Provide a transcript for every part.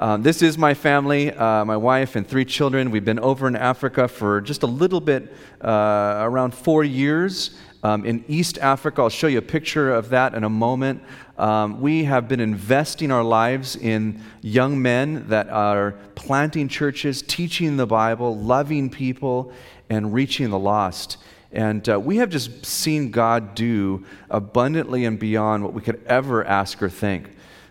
Um, this is my family, uh, my wife and three children. We've been over in Africa for just a little bit, uh, around four years. Um, in East Africa, I'll show you a picture of that in a moment. Um, we have been investing our lives in young men that are planting churches, teaching the Bible, loving people, and reaching the lost. And uh, we have just seen God do abundantly and beyond what we could ever ask or think.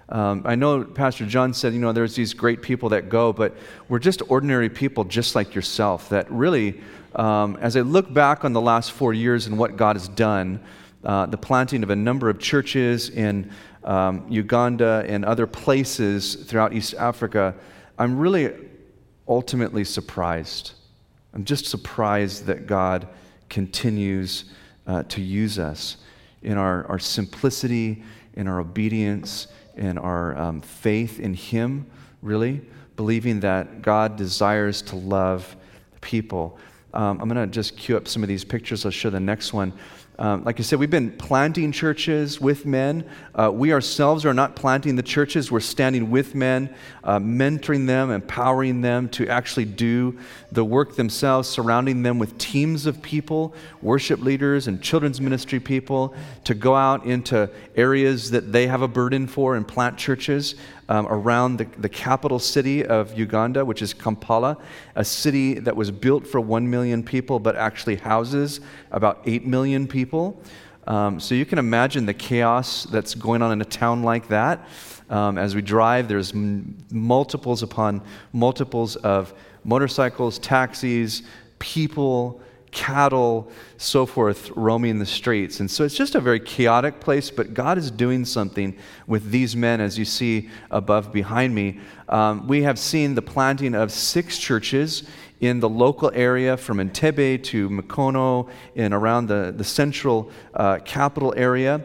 Um, I know Pastor John said, you know, there's these great people that go, but we're just ordinary people just like yourself that really, um, as I look back on the last four years and what God has done, uh, the planting of a number of churches in um, Uganda and other places throughout East Africa, I'm really ultimately surprised. I'm just surprised that God continues uh, to use us in our, our simplicity, in our obedience, in our um, faith in Him, really, believing that God desires to love people. Um, I'm going to just cue up some of these pictures. I'll show the next one. Um, like I said, we've been planting churches with men. Uh, we ourselves are not planting the churches, we're standing with men, uh, mentoring them, empowering them to actually do the work themselves, surrounding them with teams of people, worship leaders and children's ministry people, to go out into areas that they have a burden for and plant churches um, around the, the capital city of Uganda, which is Kampala, a city that was built for 1 million people but actually houses about 8 million people. Um, so you can imagine the chaos that's going on in a town like that. Um, as we drive, there's m- multiples upon multiples of motorcycles, taxis, people, cattle, so forth, roaming the streets. And so it's just a very chaotic place, but God is doing something with these men, as you see above behind me. Um, we have seen the planting of six churches in the local area from Entebbe to Mukono and around the, the central uh, capital area.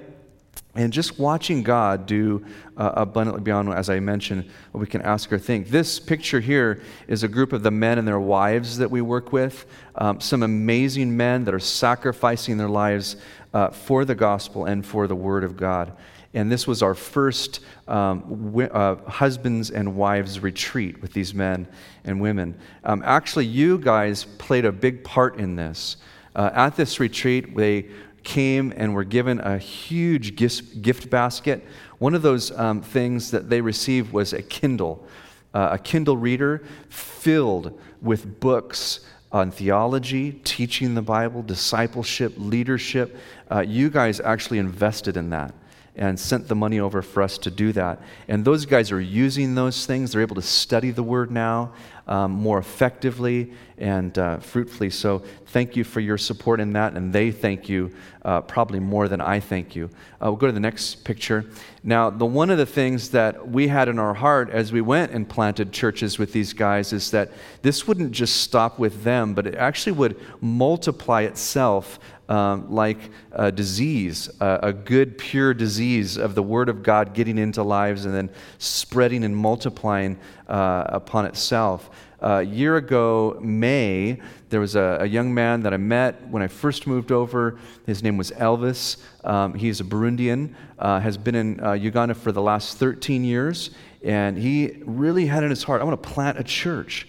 And just watching God do uh, abundantly beyond, as I mentioned, what we can ask or think. This picture here is a group of the men and their wives that we work with. Um, some amazing men that are sacrificing their lives uh, for the gospel and for the word of God. And this was our first um, uh, husbands and wives retreat with these men and women. Um, actually, you guys played a big part in this. Uh, at this retreat, they came and were given a huge gift, basket. One of those um, things that they received was a Kindle, uh, a Kindle reader filled with books on theology, teaching the Bible, discipleship, leadership. Uh, you guys actually invested in that and sent the money over for us to do that. And those guys are using those things. They're able to study the Word now um, more effectively and uh, fruitfully. So thank you for your support in that, and they thank you uh, probably more than I thank you. Uh, we'll go to the next picture. Now, the one of the things that we had in our heart as we went and planted churches with these guys is that this wouldn't just stop with them, but it actually would multiply itself um, like a disease, uh, a good, pure disease of the Word of God getting into lives and then spreading and multiplying uh, upon itself. Uh, a year ago, May, there was a, a, young man that I met when I first moved over. His name was Elvis. Um, he's a Burundian, uh, has been in uh, Uganda for the last 13 years, and he really had in his heart, I want to plant a church.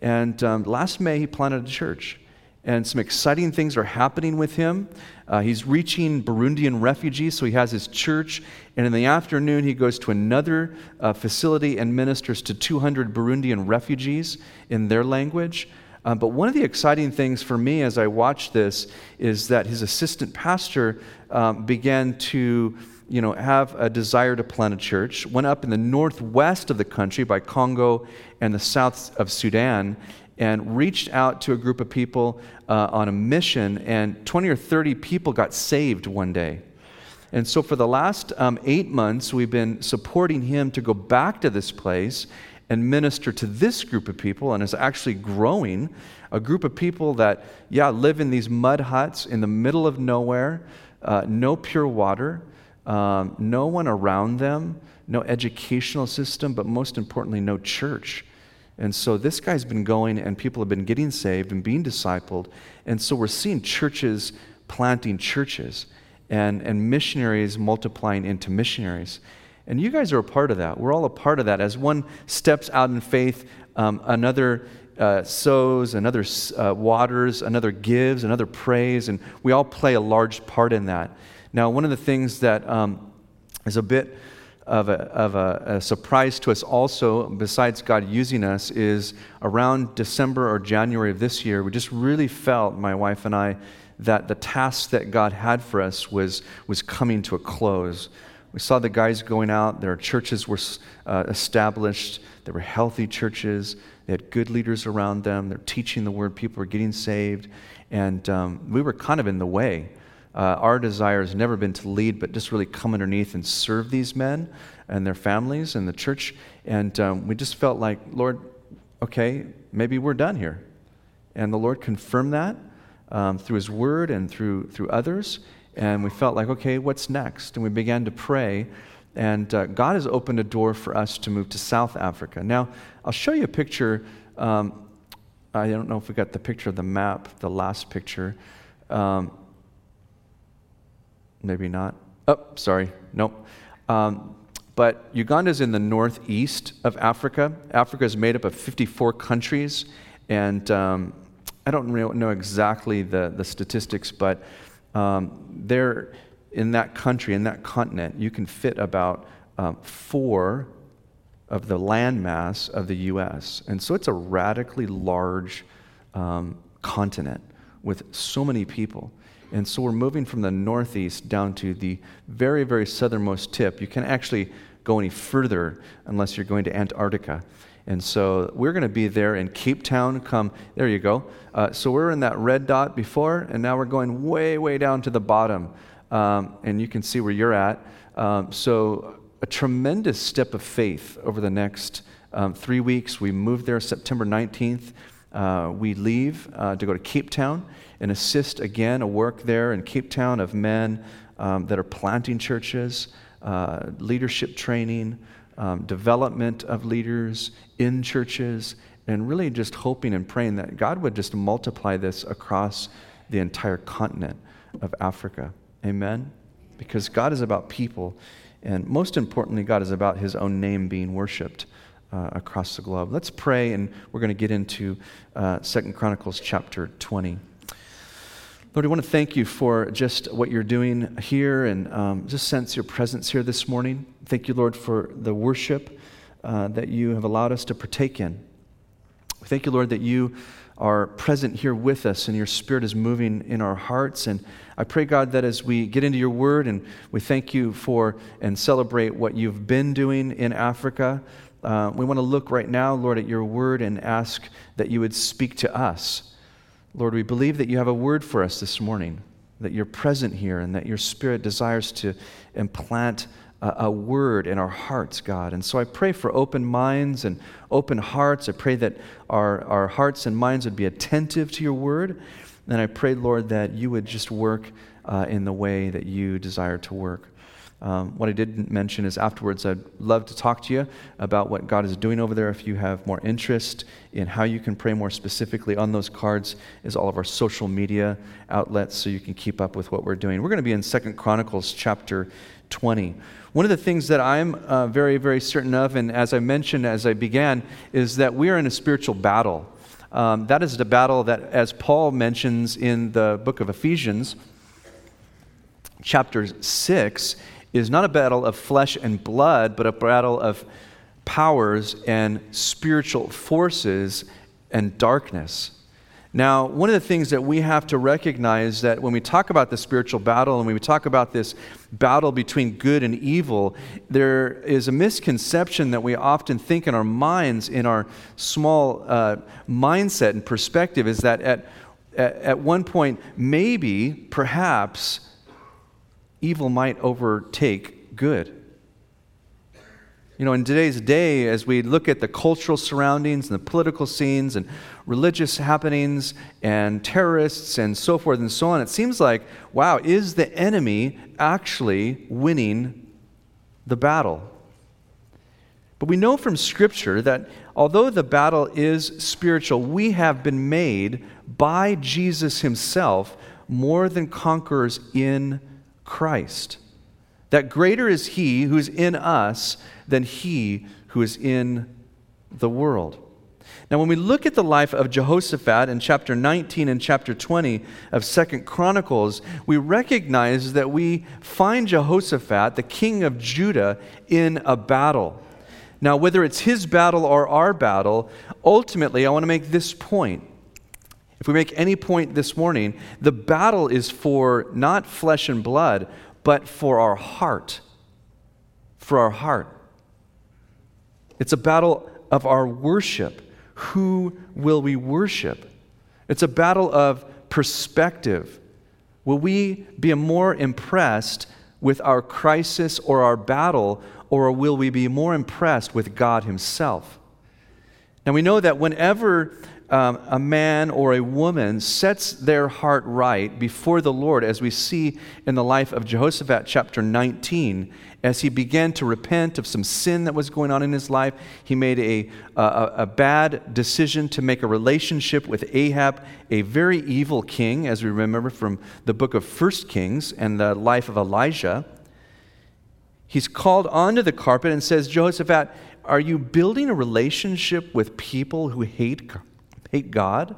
And um, last May, he planted a church and some exciting things are happening with him. Uh, he's reaching Burundian refugees, so he has his church. And in the afternoon, he goes to another uh, facility and ministers to 200 Burundian refugees in their language. Um, but one of the exciting things for me as I watched this is that his assistant pastor um, began to you know, have a desire to plant a church, went up in the northwest of the country by Congo and the south of Sudan, and reached out to a group of people uh, on a mission, and 20 or 30 people got saved one day. And so, for the last um, eight months, we've been supporting him to go back to this place and minister to this group of people, and it's actually growing. A group of people that, yeah, live in these mud huts in the middle of nowhere, uh, no pure water, um, no one around them, no educational system, but most importantly, no church. And so this guy's been going, and people have been getting saved and being discipled. And so we're seeing churches planting churches and, and missionaries multiplying into missionaries. And you guys are a part of that. We're all a part of that. As one steps out in faith, um, another uh, sows, another uh, waters, another gives, another prays, and we all play a large part in that. Now, one of the things that um, is a bit of, a, of a, a, surprise to us also, besides God using us, is around December or January of this year, we just really felt, my wife and I, that the task that God had for us was, was coming to a close. We saw the guys going out, their churches were uh, established, they were healthy churches, they had good leaders around them, they're teaching the word, people were getting saved, and um, we were kind of in the way. Uh, our desire has never been to lead, but just really come underneath and serve these men and their families and the church. And um, we just felt like, Lord, okay, maybe we're done here. And the Lord confirmed that um, through His Word and through, through others. And we felt like, okay, what's next? And we began to pray. And uh, God has opened a door for us to move to South Africa. Now, I'll show you a picture. Um, I don't know if we got the picture of the map, the last picture. Um, maybe not. Oh, sorry. Nope. Um, but Uganda is in the northeast of Africa. Africa is made up of 54 countries. And um, I don't know exactly the, the statistics, but um, there in that country, in that continent, you can fit about um, four of the landmass of the U.S. And so it's a radically large um, continent with so many people. And so we're moving from the northeast down to the very, very southernmost tip. You can't actually go any further unless you're going to Antarctica. And so we're going to be there in Cape Town. Come, there you go. Uh, so we're in that red dot before, and now we're going way, way down to the bottom. Um, and you can see where you're at. Um, so a tremendous step of faith over the next um, three weeks. We move there September 19th. Uh, we leave uh, to go to Cape Town and assist again a work there in Cape Town of men um, that are planting churches, uh, leadership training um, development of leaders in churches, and really just hoping and praying that God would just multiply this across the entire continent of Africa. Amen? Because God is about people, and most importantly, God is about his own name being worshiped. Uh, across the globe. Let's pray, and we're going to get into uh, Second Chronicles chapter 20. Lord, we want to thank you for just what you're doing here and um, just sense your presence here this morning. Thank you, Lord, for the worship uh, that you have allowed us to partake in. We Thank you, Lord, that you are present here with us and your spirit is moving in our hearts. And I pray, God, that as we get into your word and we thank you for and celebrate what you've been doing in Africa, uh, we want to look right now, Lord, at your word and ask that you would speak to us. Lord, we believe that you have a word for us this morning, that you're present here, and that your Spirit desires to implant a, a, word in our hearts, God. And so I pray for open minds and open hearts. I pray that our, our hearts and minds would be attentive to your word. And I pray, Lord, that you would just work uh, in the way that you desire to work. Um, what I didn't mention is afterwards, I'd love to talk to you about what God is doing over there. If you have more interest in how you can pray more specifically on those cards, is all of our social media outlets so you can keep up with what we're doing. We're going to be in Second Chronicles chapter 20. One of the things that I'm uh, very, very certain of, and as I mentioned as I began, is that we are in a spiritual battle. Um, that is the battle that, as Paul mentions in the book of Ephesians, chapter 6, is not a battle of flesh and blood, but a battle of powers and spiritual forces and darkness. Now, one of the things that we have to recognize that when we talk about the spiritual battle and when we talk about this battle between good and evil, there is a misconception that we often think in our minds, in our small uh, mindset and perspective, is that at, at one point, maybe, perhaps, evil might overtake good. You know, in today's day, as we look at the cultural surroundings and the political scenes and religious happenings and terrorists and so forth and so on, it seems like, wow, is the enemy actually winning the battle? But we know from Scripture that although the battle is spiritual, we have been made by Jesus Himself more than conquerors in Christ. that greater is he who's in us than he who is in the world. Now, when we look at the life of Jehoshaphat in chapter 19 and chapter 20 of Second Chronicles, we recognize that we find Jehoshaphat, the king of Judah, in a battle. Now, whether it's his battle or our battle, ultimately, I want to make this point. If we make any point this morning, the battle is for not flesh and blood, but for our heart. For our heart. It's a battle of our worship. Who will we worship? It's a battle of perspective. Will we be more impressed with our crisis or our battle, or will we be more impressed with God Himself? Now, we know that whenever um, a man or a woman sets their heart right before the Lord, as we see in the life of Jehoshaphat, chapter 19, as he began to repent of some sin that was going on in his life, he made a, a, a bad decision to make a relationship with Ahab, a very evil king, as we remember from the book of First Kings and the life of Elijah. He's called onto the carpet and says, Jehoshaphat, are you building a relationship with people who hate God? Hate God.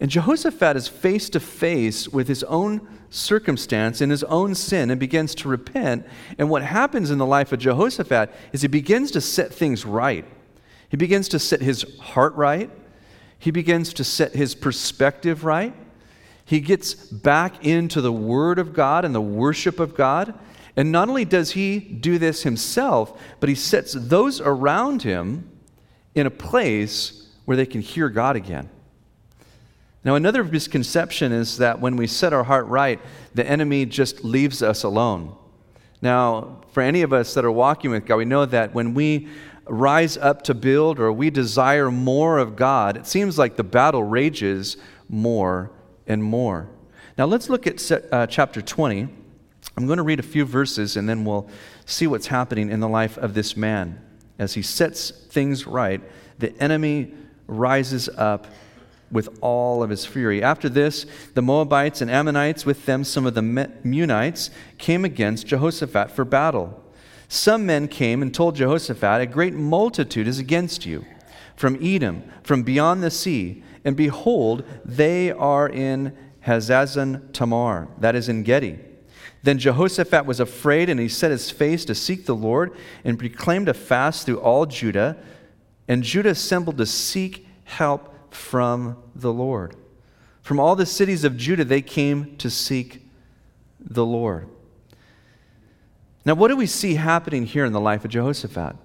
And Jehoshaphat is face to face with his own circumstance and his own sin and begins to repent. And what happens in the life of Jehoshaphat is he begins to set things right. He begins to set his heart right. He begins to set his perspective right. He gets back into the Word of God and the worship of God. And not only does he do this himself, but he sets those around him in a place where they can hear God again. Now, another misconception is that when we set our heart right, the enemy just leaves us alone. Now, for any of us that are walking with God, we know that when we rise up to build or we desire more of God, it seems like the battle rages more and more. Now, let's look at uh, chapter 20. I'm going to read a few verses and then we'll see what's happening in the life of this man. As he sets things right, the enemy rises up with all of his fury. After this, the Moabites and Ammonites, with them some of the Meunites, came against Jehoshaphat for battle. Some men came and told Jehoshaphat, A great multitude is against you from Edom, from beyond the sea, and behold, they are in Hazazon Tamar, that is Engedi. Then Jehoshaphat was afraid, and he set his face to seek the Lord, and proclaimed a fast through all Judah and Judah assembled to seek help from the Lord. From all the cities of Judah, they came to seek the Lord. Now, what do we see happening here in the life of Jehoshaphat?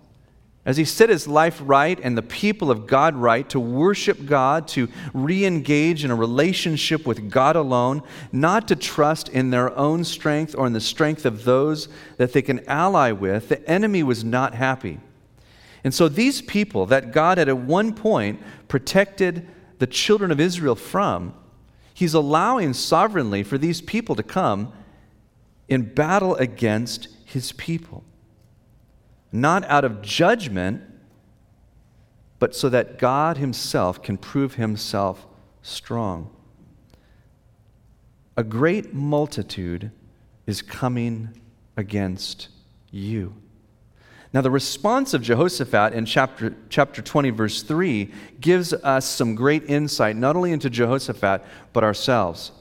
As he set his life right and the people of God right to worship God, to re engage in a relationship with God alone, not to trust in their own strength or in the strength of those that they can ally with, the enemy was not happy. And so these people that God had at one point protected the children of Israel from, He's allowing sovereignly for these people to come in battle against His people. Not out of judgment, but so that God Himself can prove Himself strong. A great multitude is coming against you. Now, the response of Jehoshaphat in chapter, chapter 20, verse 3, gives us some great insight, not only into Jehoshaphat, but ourselves.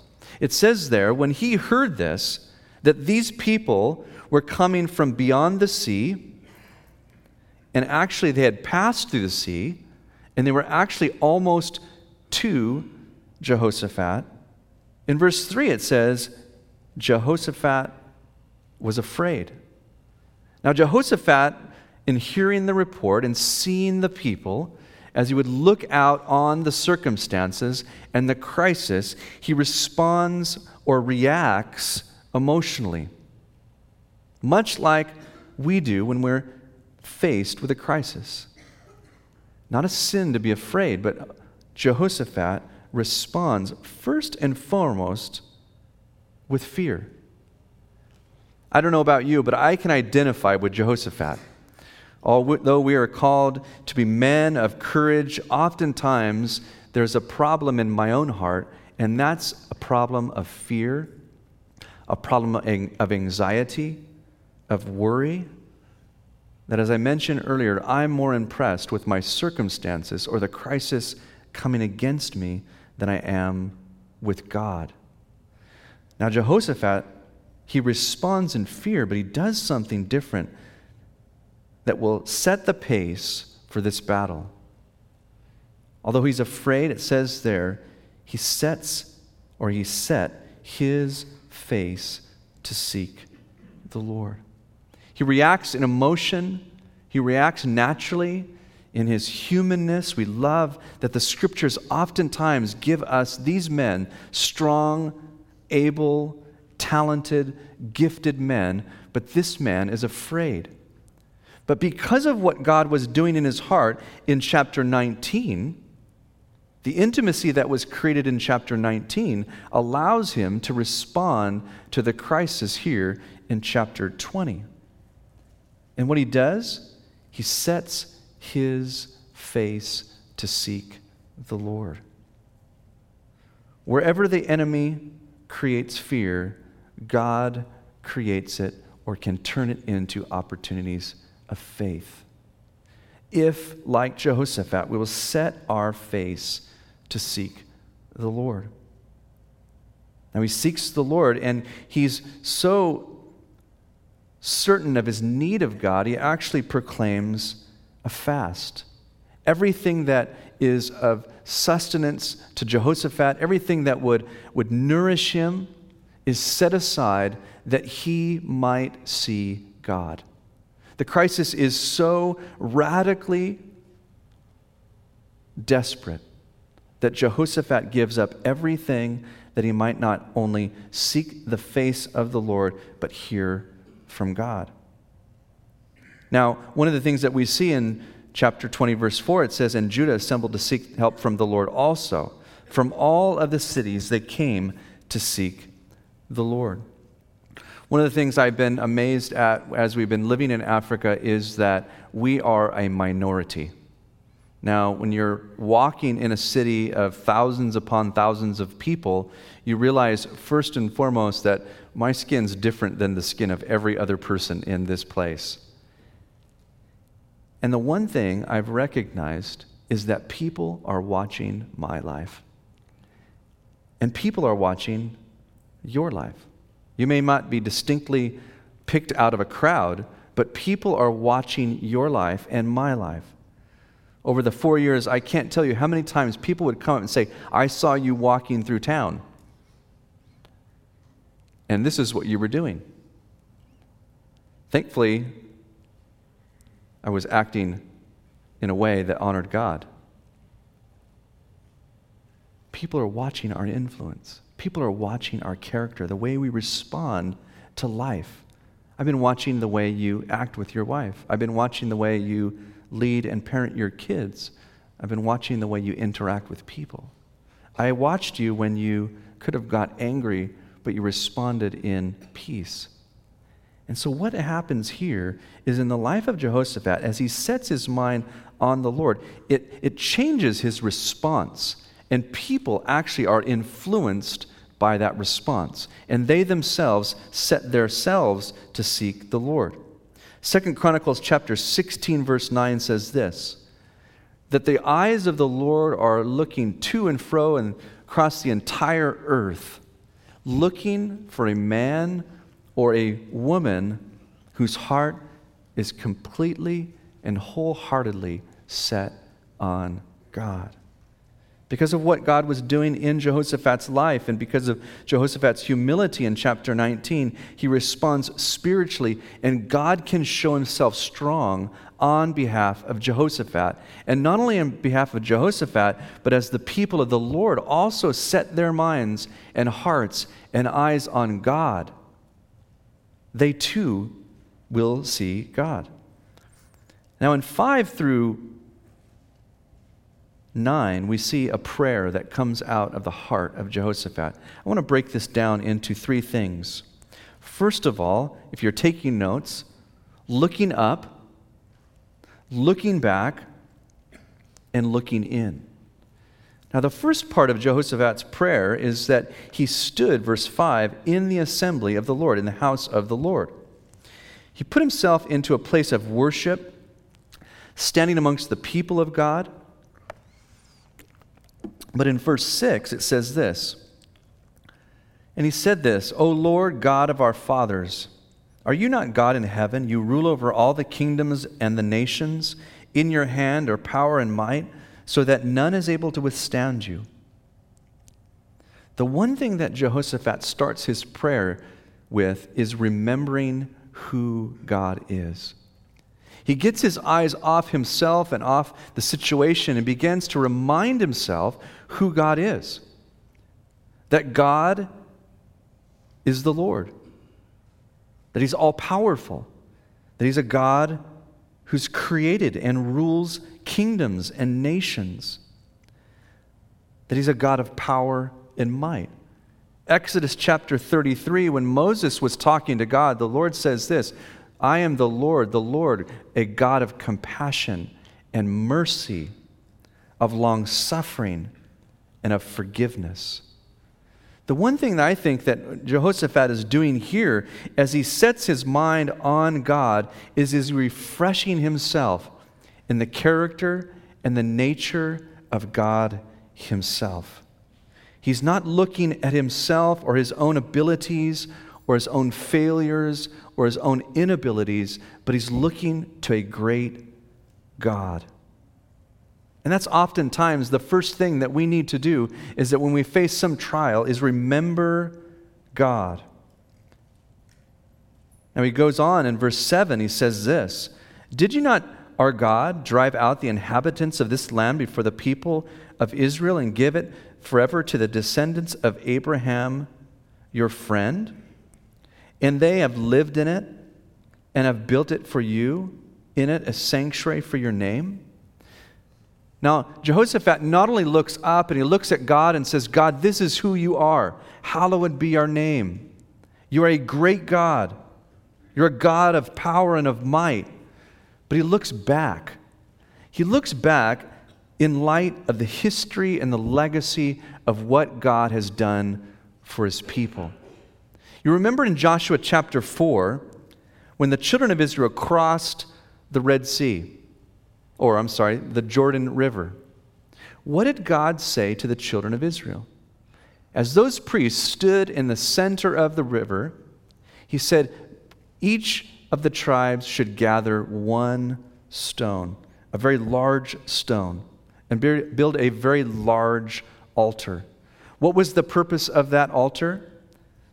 It says there, when he heard this, that these people were coming from beyond the sea, and actually they had passed through the sea, and they were actually almost to Jehoshaphat. In verse 3, it says, Jehoshaphat was afraid. Now, Jehoshaphat, in hearing the report and seeing the people, as he would look out on the circumstances and the crisis, he responds or reacts emotionally, much like we do when we're faced with a crisis. Not a sin to be afraid, but Jehoshaphat responds first and foremost with fear. I don't know about you, but I can identify with Jehoshaphat. Although we are called to be men of courage, oftentimes there's a problem in my own heart, and that's a problem of fear, a problem of anxiety, of worry, that as I mentioned earlier, I'm more impressed with my circumstances or the crisis coming against me than I am with God. Now, Jehoshaphat, he responds in fear, but he does something different that will set the pace for this battle. Although he's afraid, it says there, he sets or he set his face to seek the Lord. He reacts in emotion, he reacts naturally in his humanness. We love that the scriptures oftentimes give us these men, strong, able, talented, gifted men, but this man is afraid. But because of what God was doing in his heart in chapter 19, the intimacy that was created in chapter 19 allows him to respond to the crisis here in chapter 20. And what he does, he sets his face to seek the Lord. Wherever the enemy creates fear, God creates it or can turn it into opportunities of faith. If, like Jehoshaphat, we will set our face to seek the Lord. Now he seeks the Lord, and he's so certain of his need of God, he actually proclaims a fast. Everything that is of sustenance to Jehoshaphat, everything that would, would nourish him, is set aside that he might see God. The crisis is so radically desperate that Jehoshaphat gives up everything that he might not only seek the face of the Lord, but hear from God. Now, one of the things that we see in chapter 20, verse 4, it says, And Judah assembled to seek help from the Lord also. From all of the cities they came to seek the Lord. One of the things I've been amazed at as we've been living in Africa is that we are a minority. Now, when you're walking in a city of thousands upon thousands of people, you realize first and foremost that my skin's different than the skin of every other person in this place. And the one thing I've recognized is that people are watching my life. And people are watching your life. You may not be distinctly picked out of a crowd, but people are watching your life and my life over the four years, I can't tell you how many times people would come up and say, I saw you walking through town. And this is what you were doing. Thankfully, I was acting in a way that honored God. People are watching our influence. People are watching our character, the way we respond to life. I've been watching the way you act with your wife. I've been watching the way you lead and parent your kids. I've been watching the way you interact with people. I watched you when you could have got angry, but you responded in peace. And so, what happens here is in the life of Jehoshaphat, as he sets his mind on the Lord, it, it changes his response. And people actually are influenced by that response. And they themselves set themselves to seek the Lord. Second Chronicles chapter 16 verse 9 says this that the eyes of the Lord are looking to and fro and across the entire earth looking for a man or a woman whose heart is completely and wholeheartedly set on God because of what God was doing in Jehoshaphat's life and because of Jehoshaphat's humility in chapter 19, he responds spiritually, and God can show himself strong on behalf of Jehoshaphat. And not only on behalf of Jehoshaphat, but as the people of the Lord also set their minds and hearts and eyes on God, they too will see God. Now, in 5 through 9, we see a prayer that comes out of the heart of Jehoshaphat. I want to break this down into three things. First of all, if you're taking notes, looking up, looking back, and looking in. Now, the first part of Jehoshaphat's prayer is that he stood, verse 5, in the assembly of the Lord, in the house of the Lord. He put himself into a place of worship, standing amongst the people of God. But in verse 6, it says this And he said this, O Lord God of our fathers, are you not God in heaven? You rule over all the kingdoms and the nations. In your hand are power and might so that none is able to withstand you. The one thing that Jehoshaphat starts his prayer with is remembering who God is. He gets his eyes off himself and off the situation and begins to remind himself who God is. That God is the Lord, that he's all powerful, that he's a God who's created and rules kingdoms and nations, that he's a God of power and might. Exodus chapter 33, when Moses was talking to God, the Lord says this I am the Lord, the Lord, a God of compassion and mercy, of long suffering and of forgiveness. The one thing that I think that Jehoshaphat is doing here as he sets his mind on God is he's refreshing himself in the character and the nature of God Himself. He's not looking at himself or his own abilities or his own failures or his own inabilities, but he's looking to a great God. And that's oftentimes the first thing that we need to do is that when we face some trial is remember God. Now he goes on in verse 7 he says this, "Did you not our God drive out the inhabitants of this land before the people of Israel and give it forever to the descendants of Abraham, your friend? And they have lived in it and have built it for you, in it a sanctuary for your name? Now, Jehoshaphat not only looks up and he looks at God and says, God, this is who you are. Hallowed be your name. You are a great God. You're a God of power and of might. But he looks back. He looks back in light of the history and the legacy of what God has done for his people. You remember in Joshua chapter 4 when the children of Israel crossed the Red Sea, or I'm sorry, the Jordan River. What did God say to the children of Israel? As those priests stood in the center of the river, he said, Each of the tribes should gather one stone, a very large stone, and build a very large altar. What was the purpose of that altar?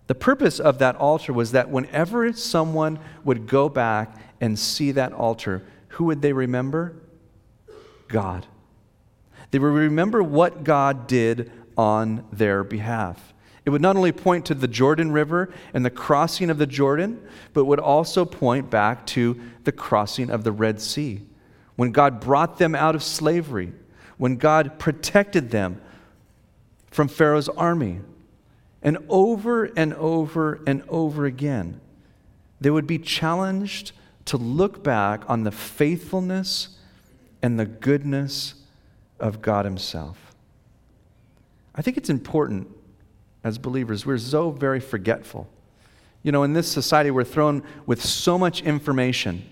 The purpose of that altar was that whenever someone would go back and see that altar, who would they remember? God. They would remember what God did on their behalf. It would not only point to the Jordan River and the crossing of the Jordan, but would also point back to the crossing of the Red Sea. When God brought them out of slavery, when God protected them from Pharaoh's army. And over and over and over again, they would be challenged to look back on the faithfulness and the goodness of God Himself. I think it's important as believers. We're so very forgetful. You know, in this society, we're thrown with so much information,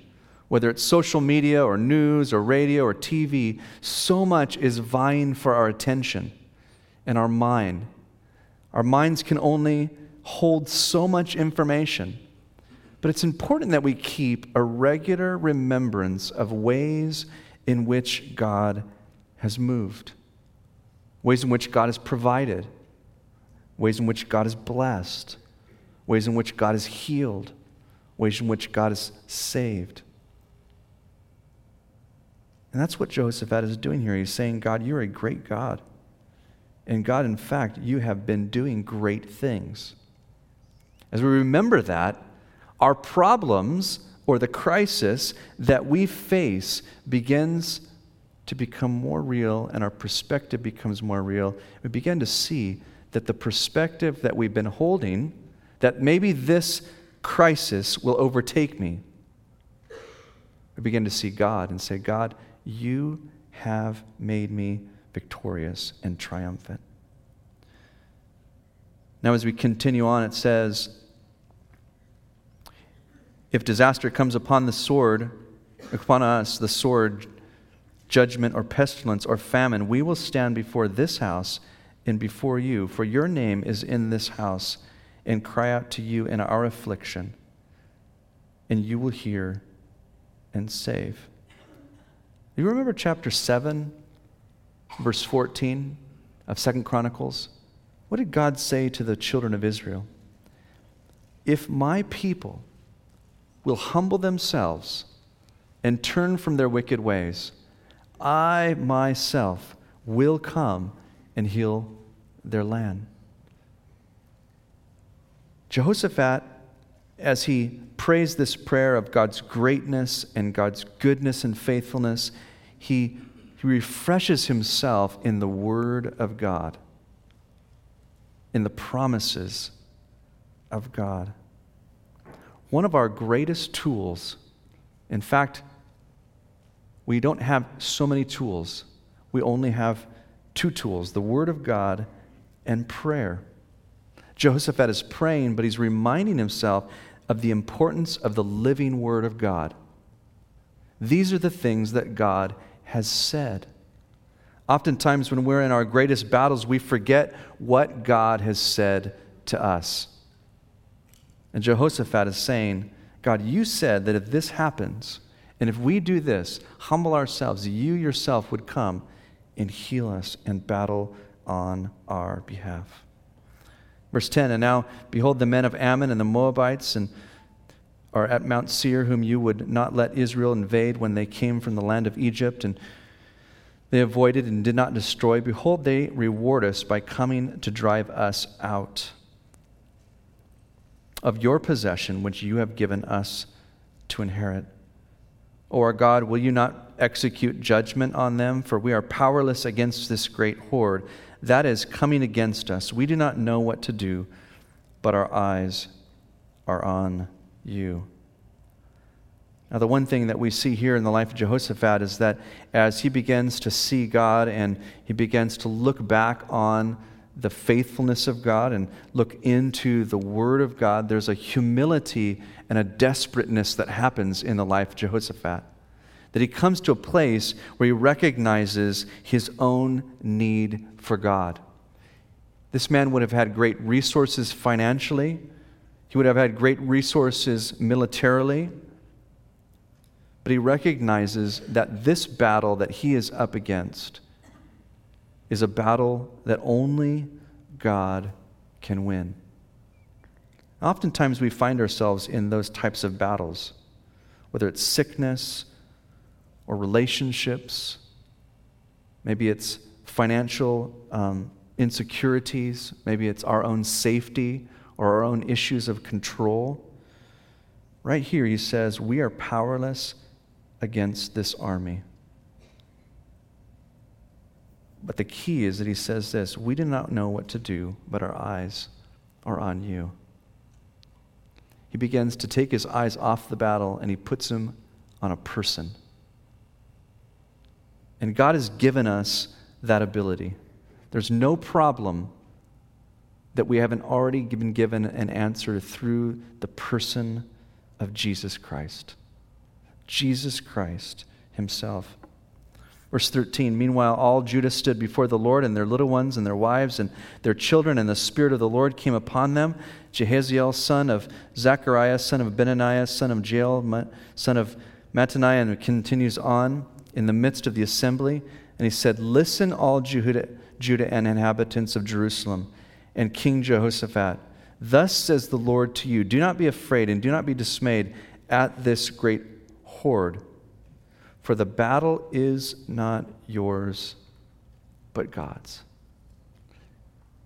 whether it's social media or news or radio or TV, so much is vying for our attention and our mind. Our minds can only hold so much information. But it's important that we keep a regular remembrance of ways in which God has moved, ways in which God has provided ways in which God is blessed, ways in which God is healed, ways in which God is saved. And that's what Jehoshaphat is doing here. He's saying, God, you're a great God. And God, in fact, you have been doing great things. As we remember that, our problems or the crisis that we face begins to become more real and our perspective becomes more real. We begin to see that the perspective that we've been holding, that maybe this crisis will overtake me, we begin to see God and say, God, you have made me victorious and triumphant. Now, as we continue on, it says, If disaster comes upon the sword, upon us, the sword, judgment, or pestilence, or famine, we will stand before this house and before you, for your name is in this house, and cry out to you in our affliction, and you will hear and save. You remember chapter 7, verse 14 of Second Chronicles? What did God say to the children of Israel? If my people will humble themselves and turn from their wicked ways, I myself will come and heal their land. Jehoshaphat, as he prays this prayer of God's greatness and God's goodness and faithfulness, he, he refreshes himself in the Word of God in the promises of God. One of our greatest tools, in fact, we don't have so many tools. We only have two tools the Word of God and prayer. Jehoshaphat is praying, but he's reminding himself of the importance of the living Word of God. These are the things that God has said. Oftentimes, when we're in our greatest battles, we forget what God has said to us. And Jehoshaphat is saying, God, you said that if this happens, and if we do this, humble ourselves, you yourself would come and heal us and battle on our behalf. Verse 10 And now, behold, the men of Ammon and the Moabites and are at Mount Seir, whom you would not let Israel invade when they came from the land of Egypt. And they avoided and did not destroy. Behold, they reward us by coming to drive us out of your possession, which you have given us to inherit. O our God, will you not execute judgment on them? For we are powerless against this great horde that is coming against us. We do not know what to do, but our eyes are on you. Now, the one thing that we see here in the life of Jehoshaphat is that as he begins to see God and he begins to look back on the faithfulness of God and look into the Word of God, there's a humility and a desperateness that happens in the life of Jehoshaphat. That he comes to a place where he recognizes his own need for God. This man would have had great resources financially, he would have had great resources militarily but he recognizes that this battle that he is up against is a battle that only God can win. Oftentimes we find ourselves in those types of battles, whether it's sickness or relationships, maybe it's financial um, insecurities, maybe it's our own safety or our own issues of control. Right here, he says, We are powerless against this army. But the key is that he says this We do not know what to do, but our eyes are on you. He begins to take his eyes off the battle and he puts them on a person. And God has given us that ability. There's no problem that we haven't already been given an answer through the person of Jesus Christ. Jesus Christ himself. Verse 13 Meanwhile, all Judah stood before the Lord, and their little ones, and their wives, and their children, and the Spirit of the Lord came upon them. Jehaziel, son of Zechariah, son of Benaniah, son of Jael, son of Mattaniah, and it continues on in the midst of the assembly. And he said, Listen, all Judah, Judah and inhabitants of Jerusalem, and King Jehoshaphat. Thus says the Lord to you Do not be afraid, and do not be dismayed at this great horde. For the battle is not yours, but God's.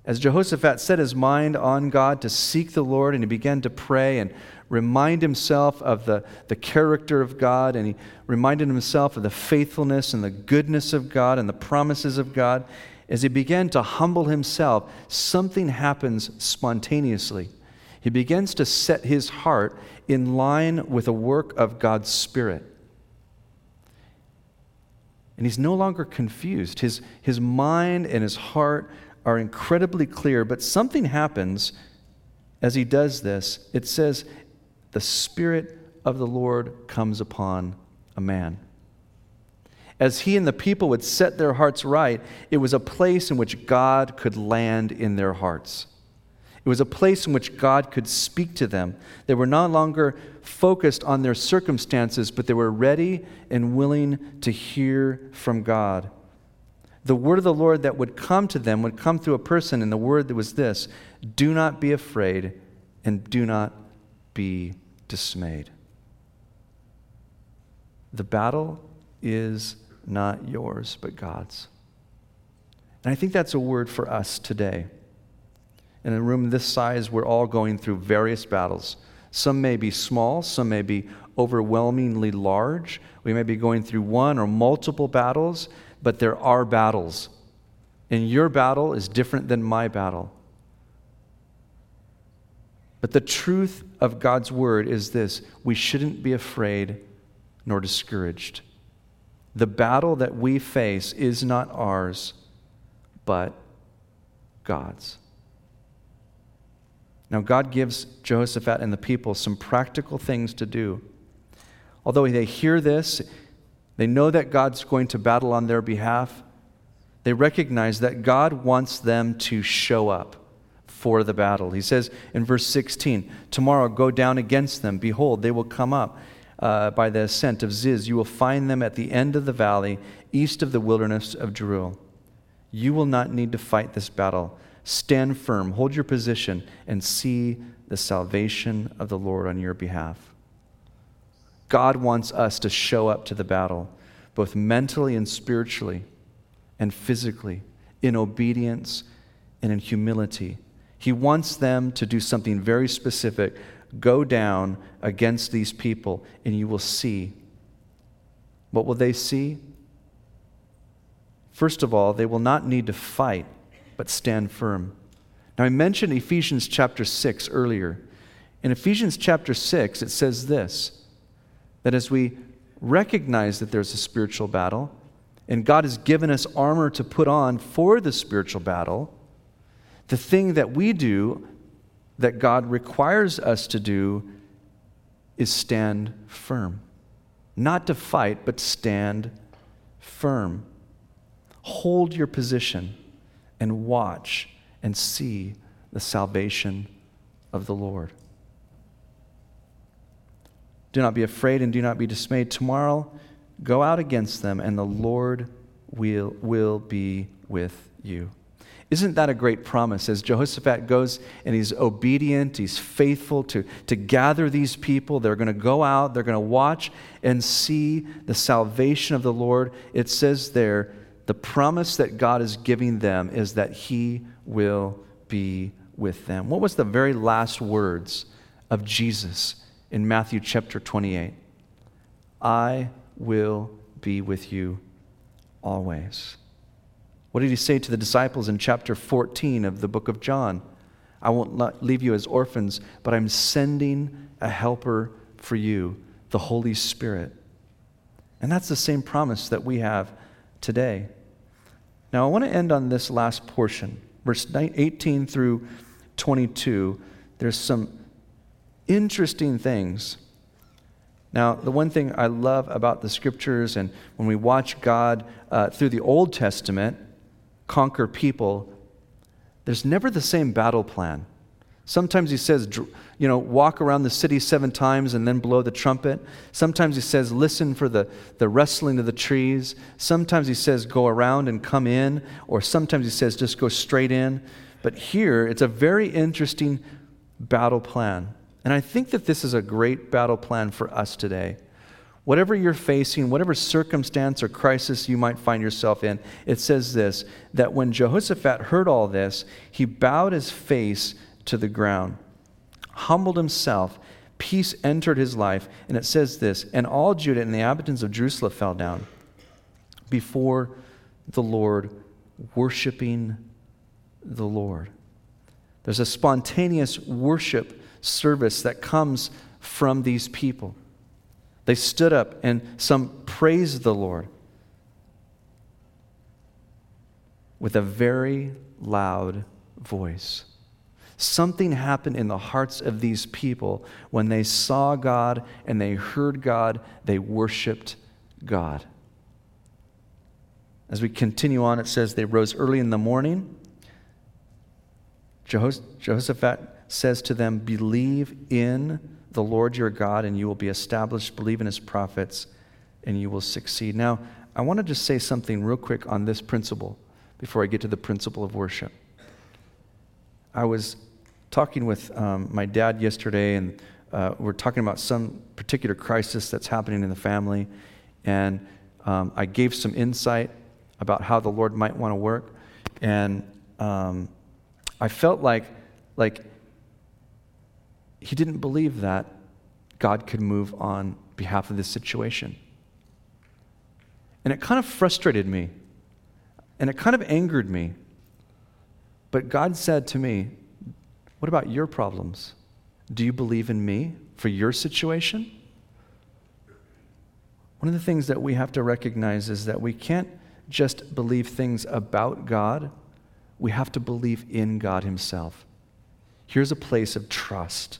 As Jehoshaphat set his mind on God to seek the Lord, and he began to pray and remind himself of the, the character of God, and he reminded himself of the faithfulness and the goodness of God and the promises of God, as he began to humble himself, something happens spontaneously. He begins to set his heart in line with a work of God's Spirit. And he's no longer confused. His, his mind and his heart are incredibly clear, but something happens as he does this. It says, The Spirit of the Lord comes upon a man. As he and the people would set their hearts right, it was a place in which God could land in their hearts. It was a place in which God could speak to them. They were no longer focused on their circumstances, but they were ready and willing to hear from God. The word of the Lord that would come to them would come through a person, and the word that was this Do not be afraid and do not be dismayed. The battle is not yours, but God's. And I think that's a word for us today. In a room this size, we're all going through various battles. Some may be small, some may be overwhelmingly large. We may be going through one or multiple battles, but there are battles. And your battle is different than my battle. But the truth of God's word is this we shouldn't be afraid nor discouraged. The battle that we face is not ours, but God's. Now, God gives Jehoshaphat and the people some practical things to do. Although they hear this, they know that God's going to battle on their behalf, they recognize that God wants them to show up for the battle. He says in verse 16, Tomorrow go down against them. Behold, they will come up uh, by the ascent of Ziz. You will find them at the end of the valley, east of the wilderness of Jeruel. You will not need to fight this battle Stand firm, hold your position, and see the salvation of the Lord on your behalf. God wants us to show up to the battle, both mentally and spiritually, and physically, in obedience and in humility. He wants them to do something very specific go down against these people, and you will see. What will they see? First of all, they will not need to fight but stand firm. Now, I mentioned Ephesians chapter 6 earlier. In Ephesians chapter 6, it says this that as we recognize that there's a spiritual battle, and God has given us armor to put on for the spiritual battle, the thing that we do that God requires us to do is stand firm. Not to fight, but stand firm. Hold your position and watch and see the salvation of the Lord. Do not be afraid and do not be dismayed. Tomorrow, go out against them, and the Lord will, will be with you. Isn't that a great promise? As Jehoshaphat goes and he's obedient, he's faithful to, to gather these people. They're going to go out, they're going to watch and see the salvation of the Lord. It says there the promise that God is giving them is that He will be with them. What was the very last words of Jesus in Matthew chapter 28? I will be with you always. What did he say to the disciples in chapter 14 of the book of John? I won't leave you as orphans, but I'm sending a helper for you, the Holy Spirit. And that's the same promise that we have today. Now, I want to end on this last portion, verse 18 through 22. There's some interesting things. Now, the one thing I love about the scriptures and when we watch God uh, through the Old Testament conquer people, there's never the same battle plan. Sometimes he says, you know, walk around the city seven times and then blow the trumpet. Sometimes he says, listen for the, the rustling of the trees. Sometimes he says, go around and come in. Or sometimes he says, just go straight in. But here, it's a very interesting battle plan. And I think that this is a great battle plan for us today. Whatever you're facing, whatever circumstance or crisis you might find yourself in, it says this that when Jehoshaphat heard all this, he bowed his face to the ground, humbled himself. Peace entered his life. And it says this And all Judah and the inhabitants of Jerusalem fell down before the Lord, worshiping the Lord. There's a spontaneous worship service that comes from these people. They stood up and some praised the Lord. with a very loud voice. Something happened in the hearts of these people when they saw God and they heard God, they worshiped God. As we continue on, it says they rose early in the morning. Jehoshaphat says to them, Believe in the Lord your God, and you will be established. Believe in his prophets, and you will succeed. Now, I want to just say something real quick on this principle before I get to the principle of worship. I was talking with um, my dad yesterday, and uh, we're talking about some particular crisis that's happening in the family. And um, I gave some insight about how the Lord might want to work. And um, I felt like, like he didn't believe that God could move on behalf of this situation. And it kind of frustrated me. And it kind of angered me. But God said to me, What about your problems? Do you believe in me for your situation? One of the things that we have to recognize is that we can't just believe things about God, we have to believe in God Himself. Here's a place of trust.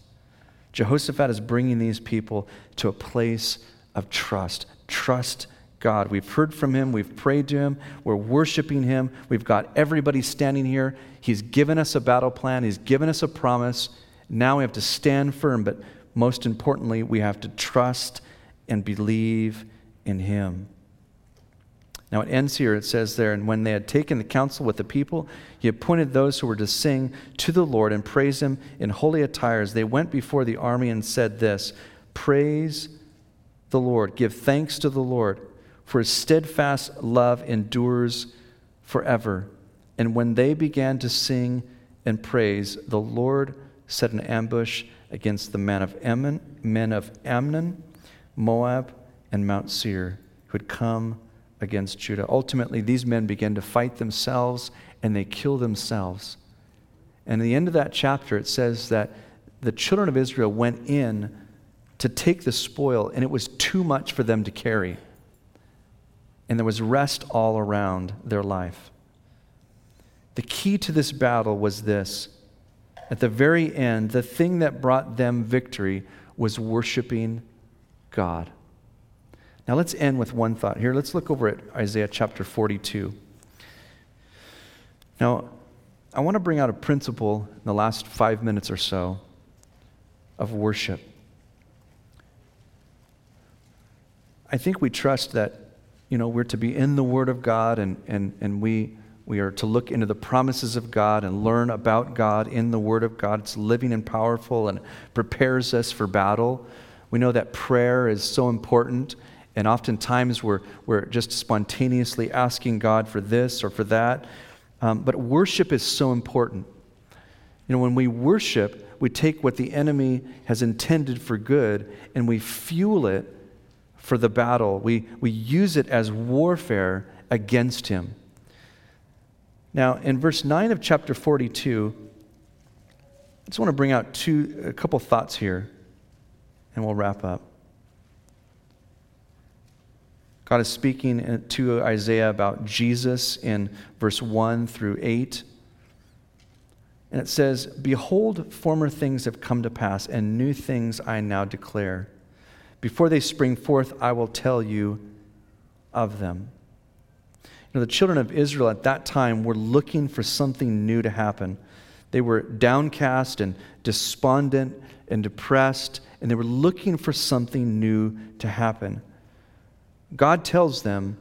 Jehoshaphat is bringing these people to a place of trust. Trust God. We've heard from Him, we've prayed to Him, we're worshiping Him, we've got everybody standing here. He's given us a battle plan, He's given us a promise. Now we have to stand firm, but most importantly, we have to trust and believe in Him. Now it ends here. It says there, and when they had taken the counsel with the people, he appointed those who were to sing to the Lord and praise him in holy attires. They went before the army and said this Praise the Lord, give thanks to the Lord, for his steadfast love endures forever. And when they began to sing and praise, the Lord set an ambush against the men of Ammon, men of Ammon, Moab, and Mount Seir, who had come against Judah. Ultimately, these men began to fight themselves and they kill themselves. And at the end of that chapter, it says that the children of Israel went in to take the spoil, and it was too much for them to carry. And there was rest all around their life. The key to this battle was this at the very end, the thing that brought them victory was worshiping God. Now let's end with one thought here. Let's look over at Isaiah chapter 42. Now, I want to bring out a principle in the last five minutes or so of worship. I think we trust that, you know, we're to be in the Word of God and, and, and we, we are to look into the promises of God and learn about God in the Word of God. It's living and powerful and prepares us for battle. We know that prayer is so important and oftentimes we're, we're just spontaneously asking God for this or for that. Um, but worship is so important. You know, when we worship, we take what the enemy has intended for good and we fuel it for the battle. We, we use it as warfare against him. Now, in verse 9 of chapter 42, I just want to bring out two, a couple thoughts here, and we'll wrap up. God is speaking to Isaiah about Jesus in verse 1 through 8. And it says, Behold, former things have come to pass, and new things I now declare. Before they spring forth, I will tell you of them. You know, the children of Israel at that time were looking for something new to happen. They were downcast and despondent and depressed, and they were looking for something new to happen. God tells them,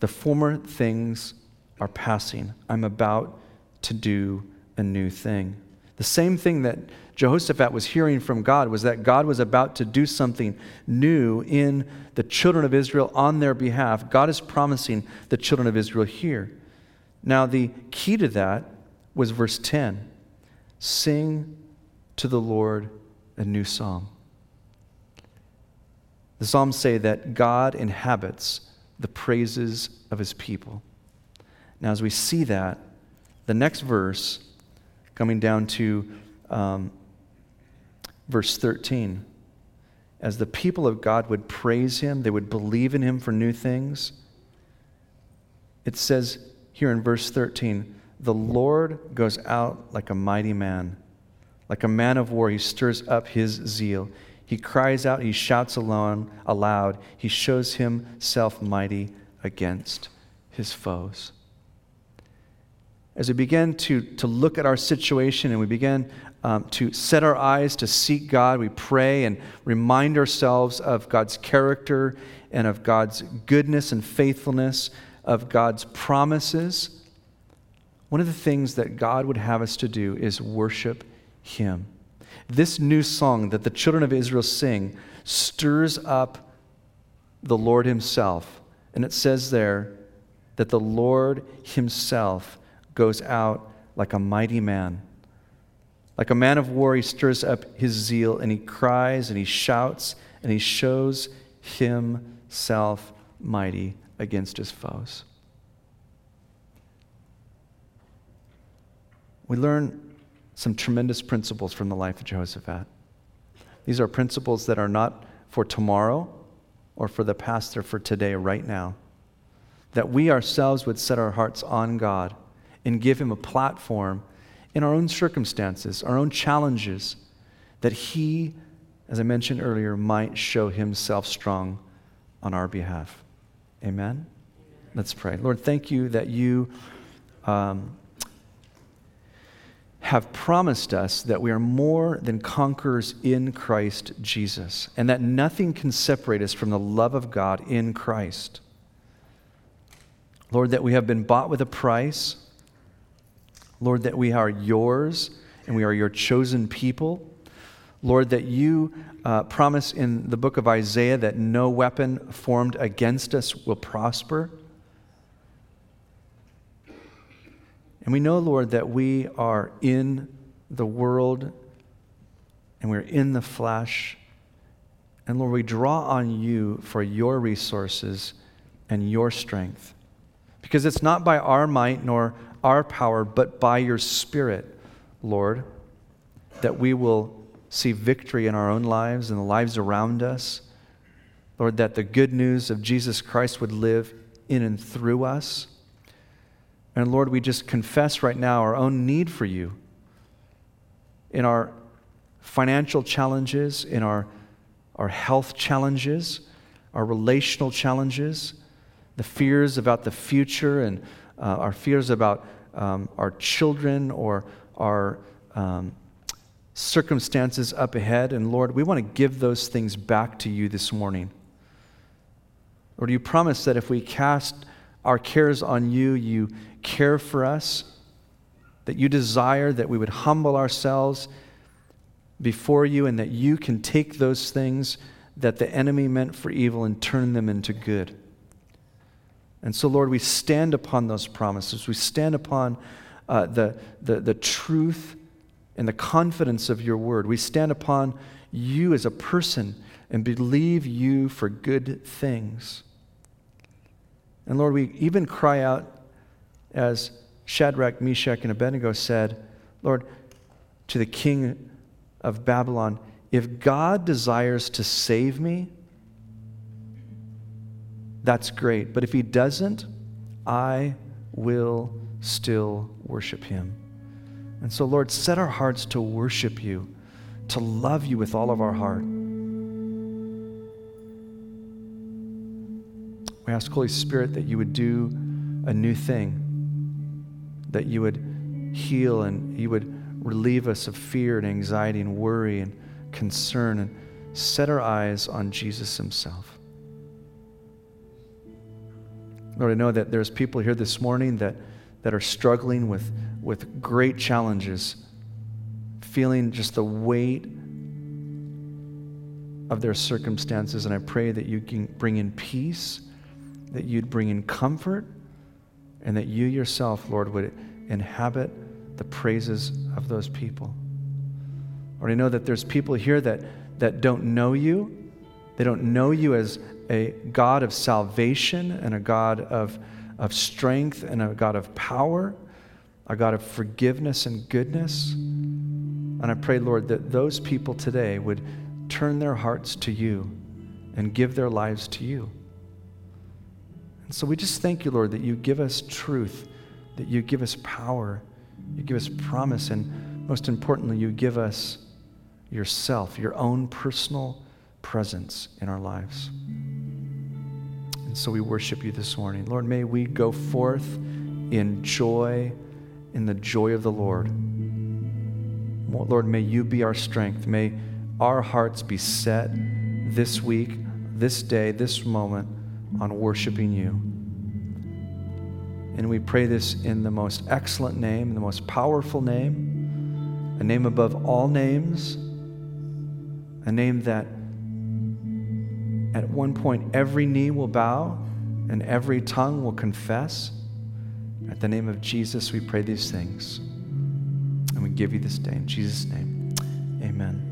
The former things are passing. I'm about to do a new thing. The same thing that Jehoshaphat was hearing from God was that God was about to do something new in the children of Israel on their behalf. God is promising the children of Israel here. Now, the key to that was verse 10 Sing to the Lord a new song. The Psalms say that God inhabits the praises of his people. Now, as we see that, the next verse, coming down to um, verse 13, as the people of God would praise him, they would believe in him for new things. It says here in verse 13 the Lord goes out like a mighty man. Like a man of war, he stirs up his zeal. He cries out, he shouts alone, aloud. He shows himself mighty against his foes. As we begin to, to look at our situation and we begin um, to set our eyes to seek God, we pray and remind ourselves of God's character and of God's goodness and faithfulness, of God's promises one of the things that God would have us to do is worship Him. This new song that the children of Israel sing stirs up the Lord Himself. And it says there that the Lord Himself goes out like a mighty man. Like a man of war, He stirs up His zeal and He cries and He shouts and He shows Himself mighty against His foes. we learn some tremendous principles from the life of Jehoshaphat. These are principles that are not for tomorrow or for the past, they're for today, right now. That we ourselves would set our hearts on God and give Him a platform in our own circumstances, our own challenges, that He, as I mentioned earlier, might show Himself strong on our behalf. Amen? Let's pray. Lord, thank you that you. Um, have promised us that we are more than conquerors in Christ Jesus, and that nothing can separate us from the love of God in Christ. Lord, that we have been bought with a price. Lord, that we are yours and we are your chosen people. Lord, that you uh, promise in the book of Isaiah that no weapon formed against us will prosper. And we know, Lord, that we are in the world and we're in the flesh. And Lord, we draw on you for your resources and your strength. Because it's not by our might nor our power, but by your Spirit, Lord, that we will see victory in our own lives and the lives around us. Lord, that the good news of Jesus Christ would live in and through us. And Lord, we just confess right now our own need for you in our financial challenges, in our, our health challenges, our relational challenges, the fears about the future, and uh, our fears about um, our children or our um, circumstances up ahead. And Lord, we want to give those things back to you this morning. Lord, you promise that if we cast our cares on you, you care for us, that you desire that we would humble ourselves before you, and that you can take those things that the enemy meant for evil and turn them into good. And so, Lord, we stand upon those promises. We stand upon uh, the, the, the truth and the confidence of your word. We stand upon you as a person and believe you for good things. And Lord, we even cry out as Shadrach, Meshach, and Abednego said, Lord, to the king of Babylon, if God desires to save me, that's great. But if he doesn't, I will still worship him. And so, Lord, set our hearts to worship you, to love you with all of our heart. We ask, Holy Spirit, that you would do a new thing that you would heal and you would relieve us of fear and anxiety and worry and concern and set our eyes on Jesus himself. Lord, I know that there's people here this morning that, that are struggling with, with great challenges, feeling just the weight of their circumstances. And I pray that you can bring in peace, that you'd bring in comfort, and that you yourself, Lord, would inhabit the praises of those people. Lord, I know that there's people here that, that don't know you. They don't know you as a God of salvation and a God of, of strength and a God of power, a God of forgiveness and goodness. And I pray, Lord, that those people today would turn their hearts to you and give their lives to you. And so we just thank you, Lord, that you give us truth that you give us power, you give us promise, and most importantly, you give us yourself, your own personal presence in our lives. And so we worship you this morning. Lord, may we go forth in joy, in the joy of the Lord. Lord, may you be our strength. May our hearts be set this week, this day, this moment on worshiping you. And we pray this in the most excellent name, the most powerful name, a name above all names, a name that at one point every knee will bow and every tongue will confess. At the name of Jesus, we pray these things. And we give you this day in Jesus' name. Amen.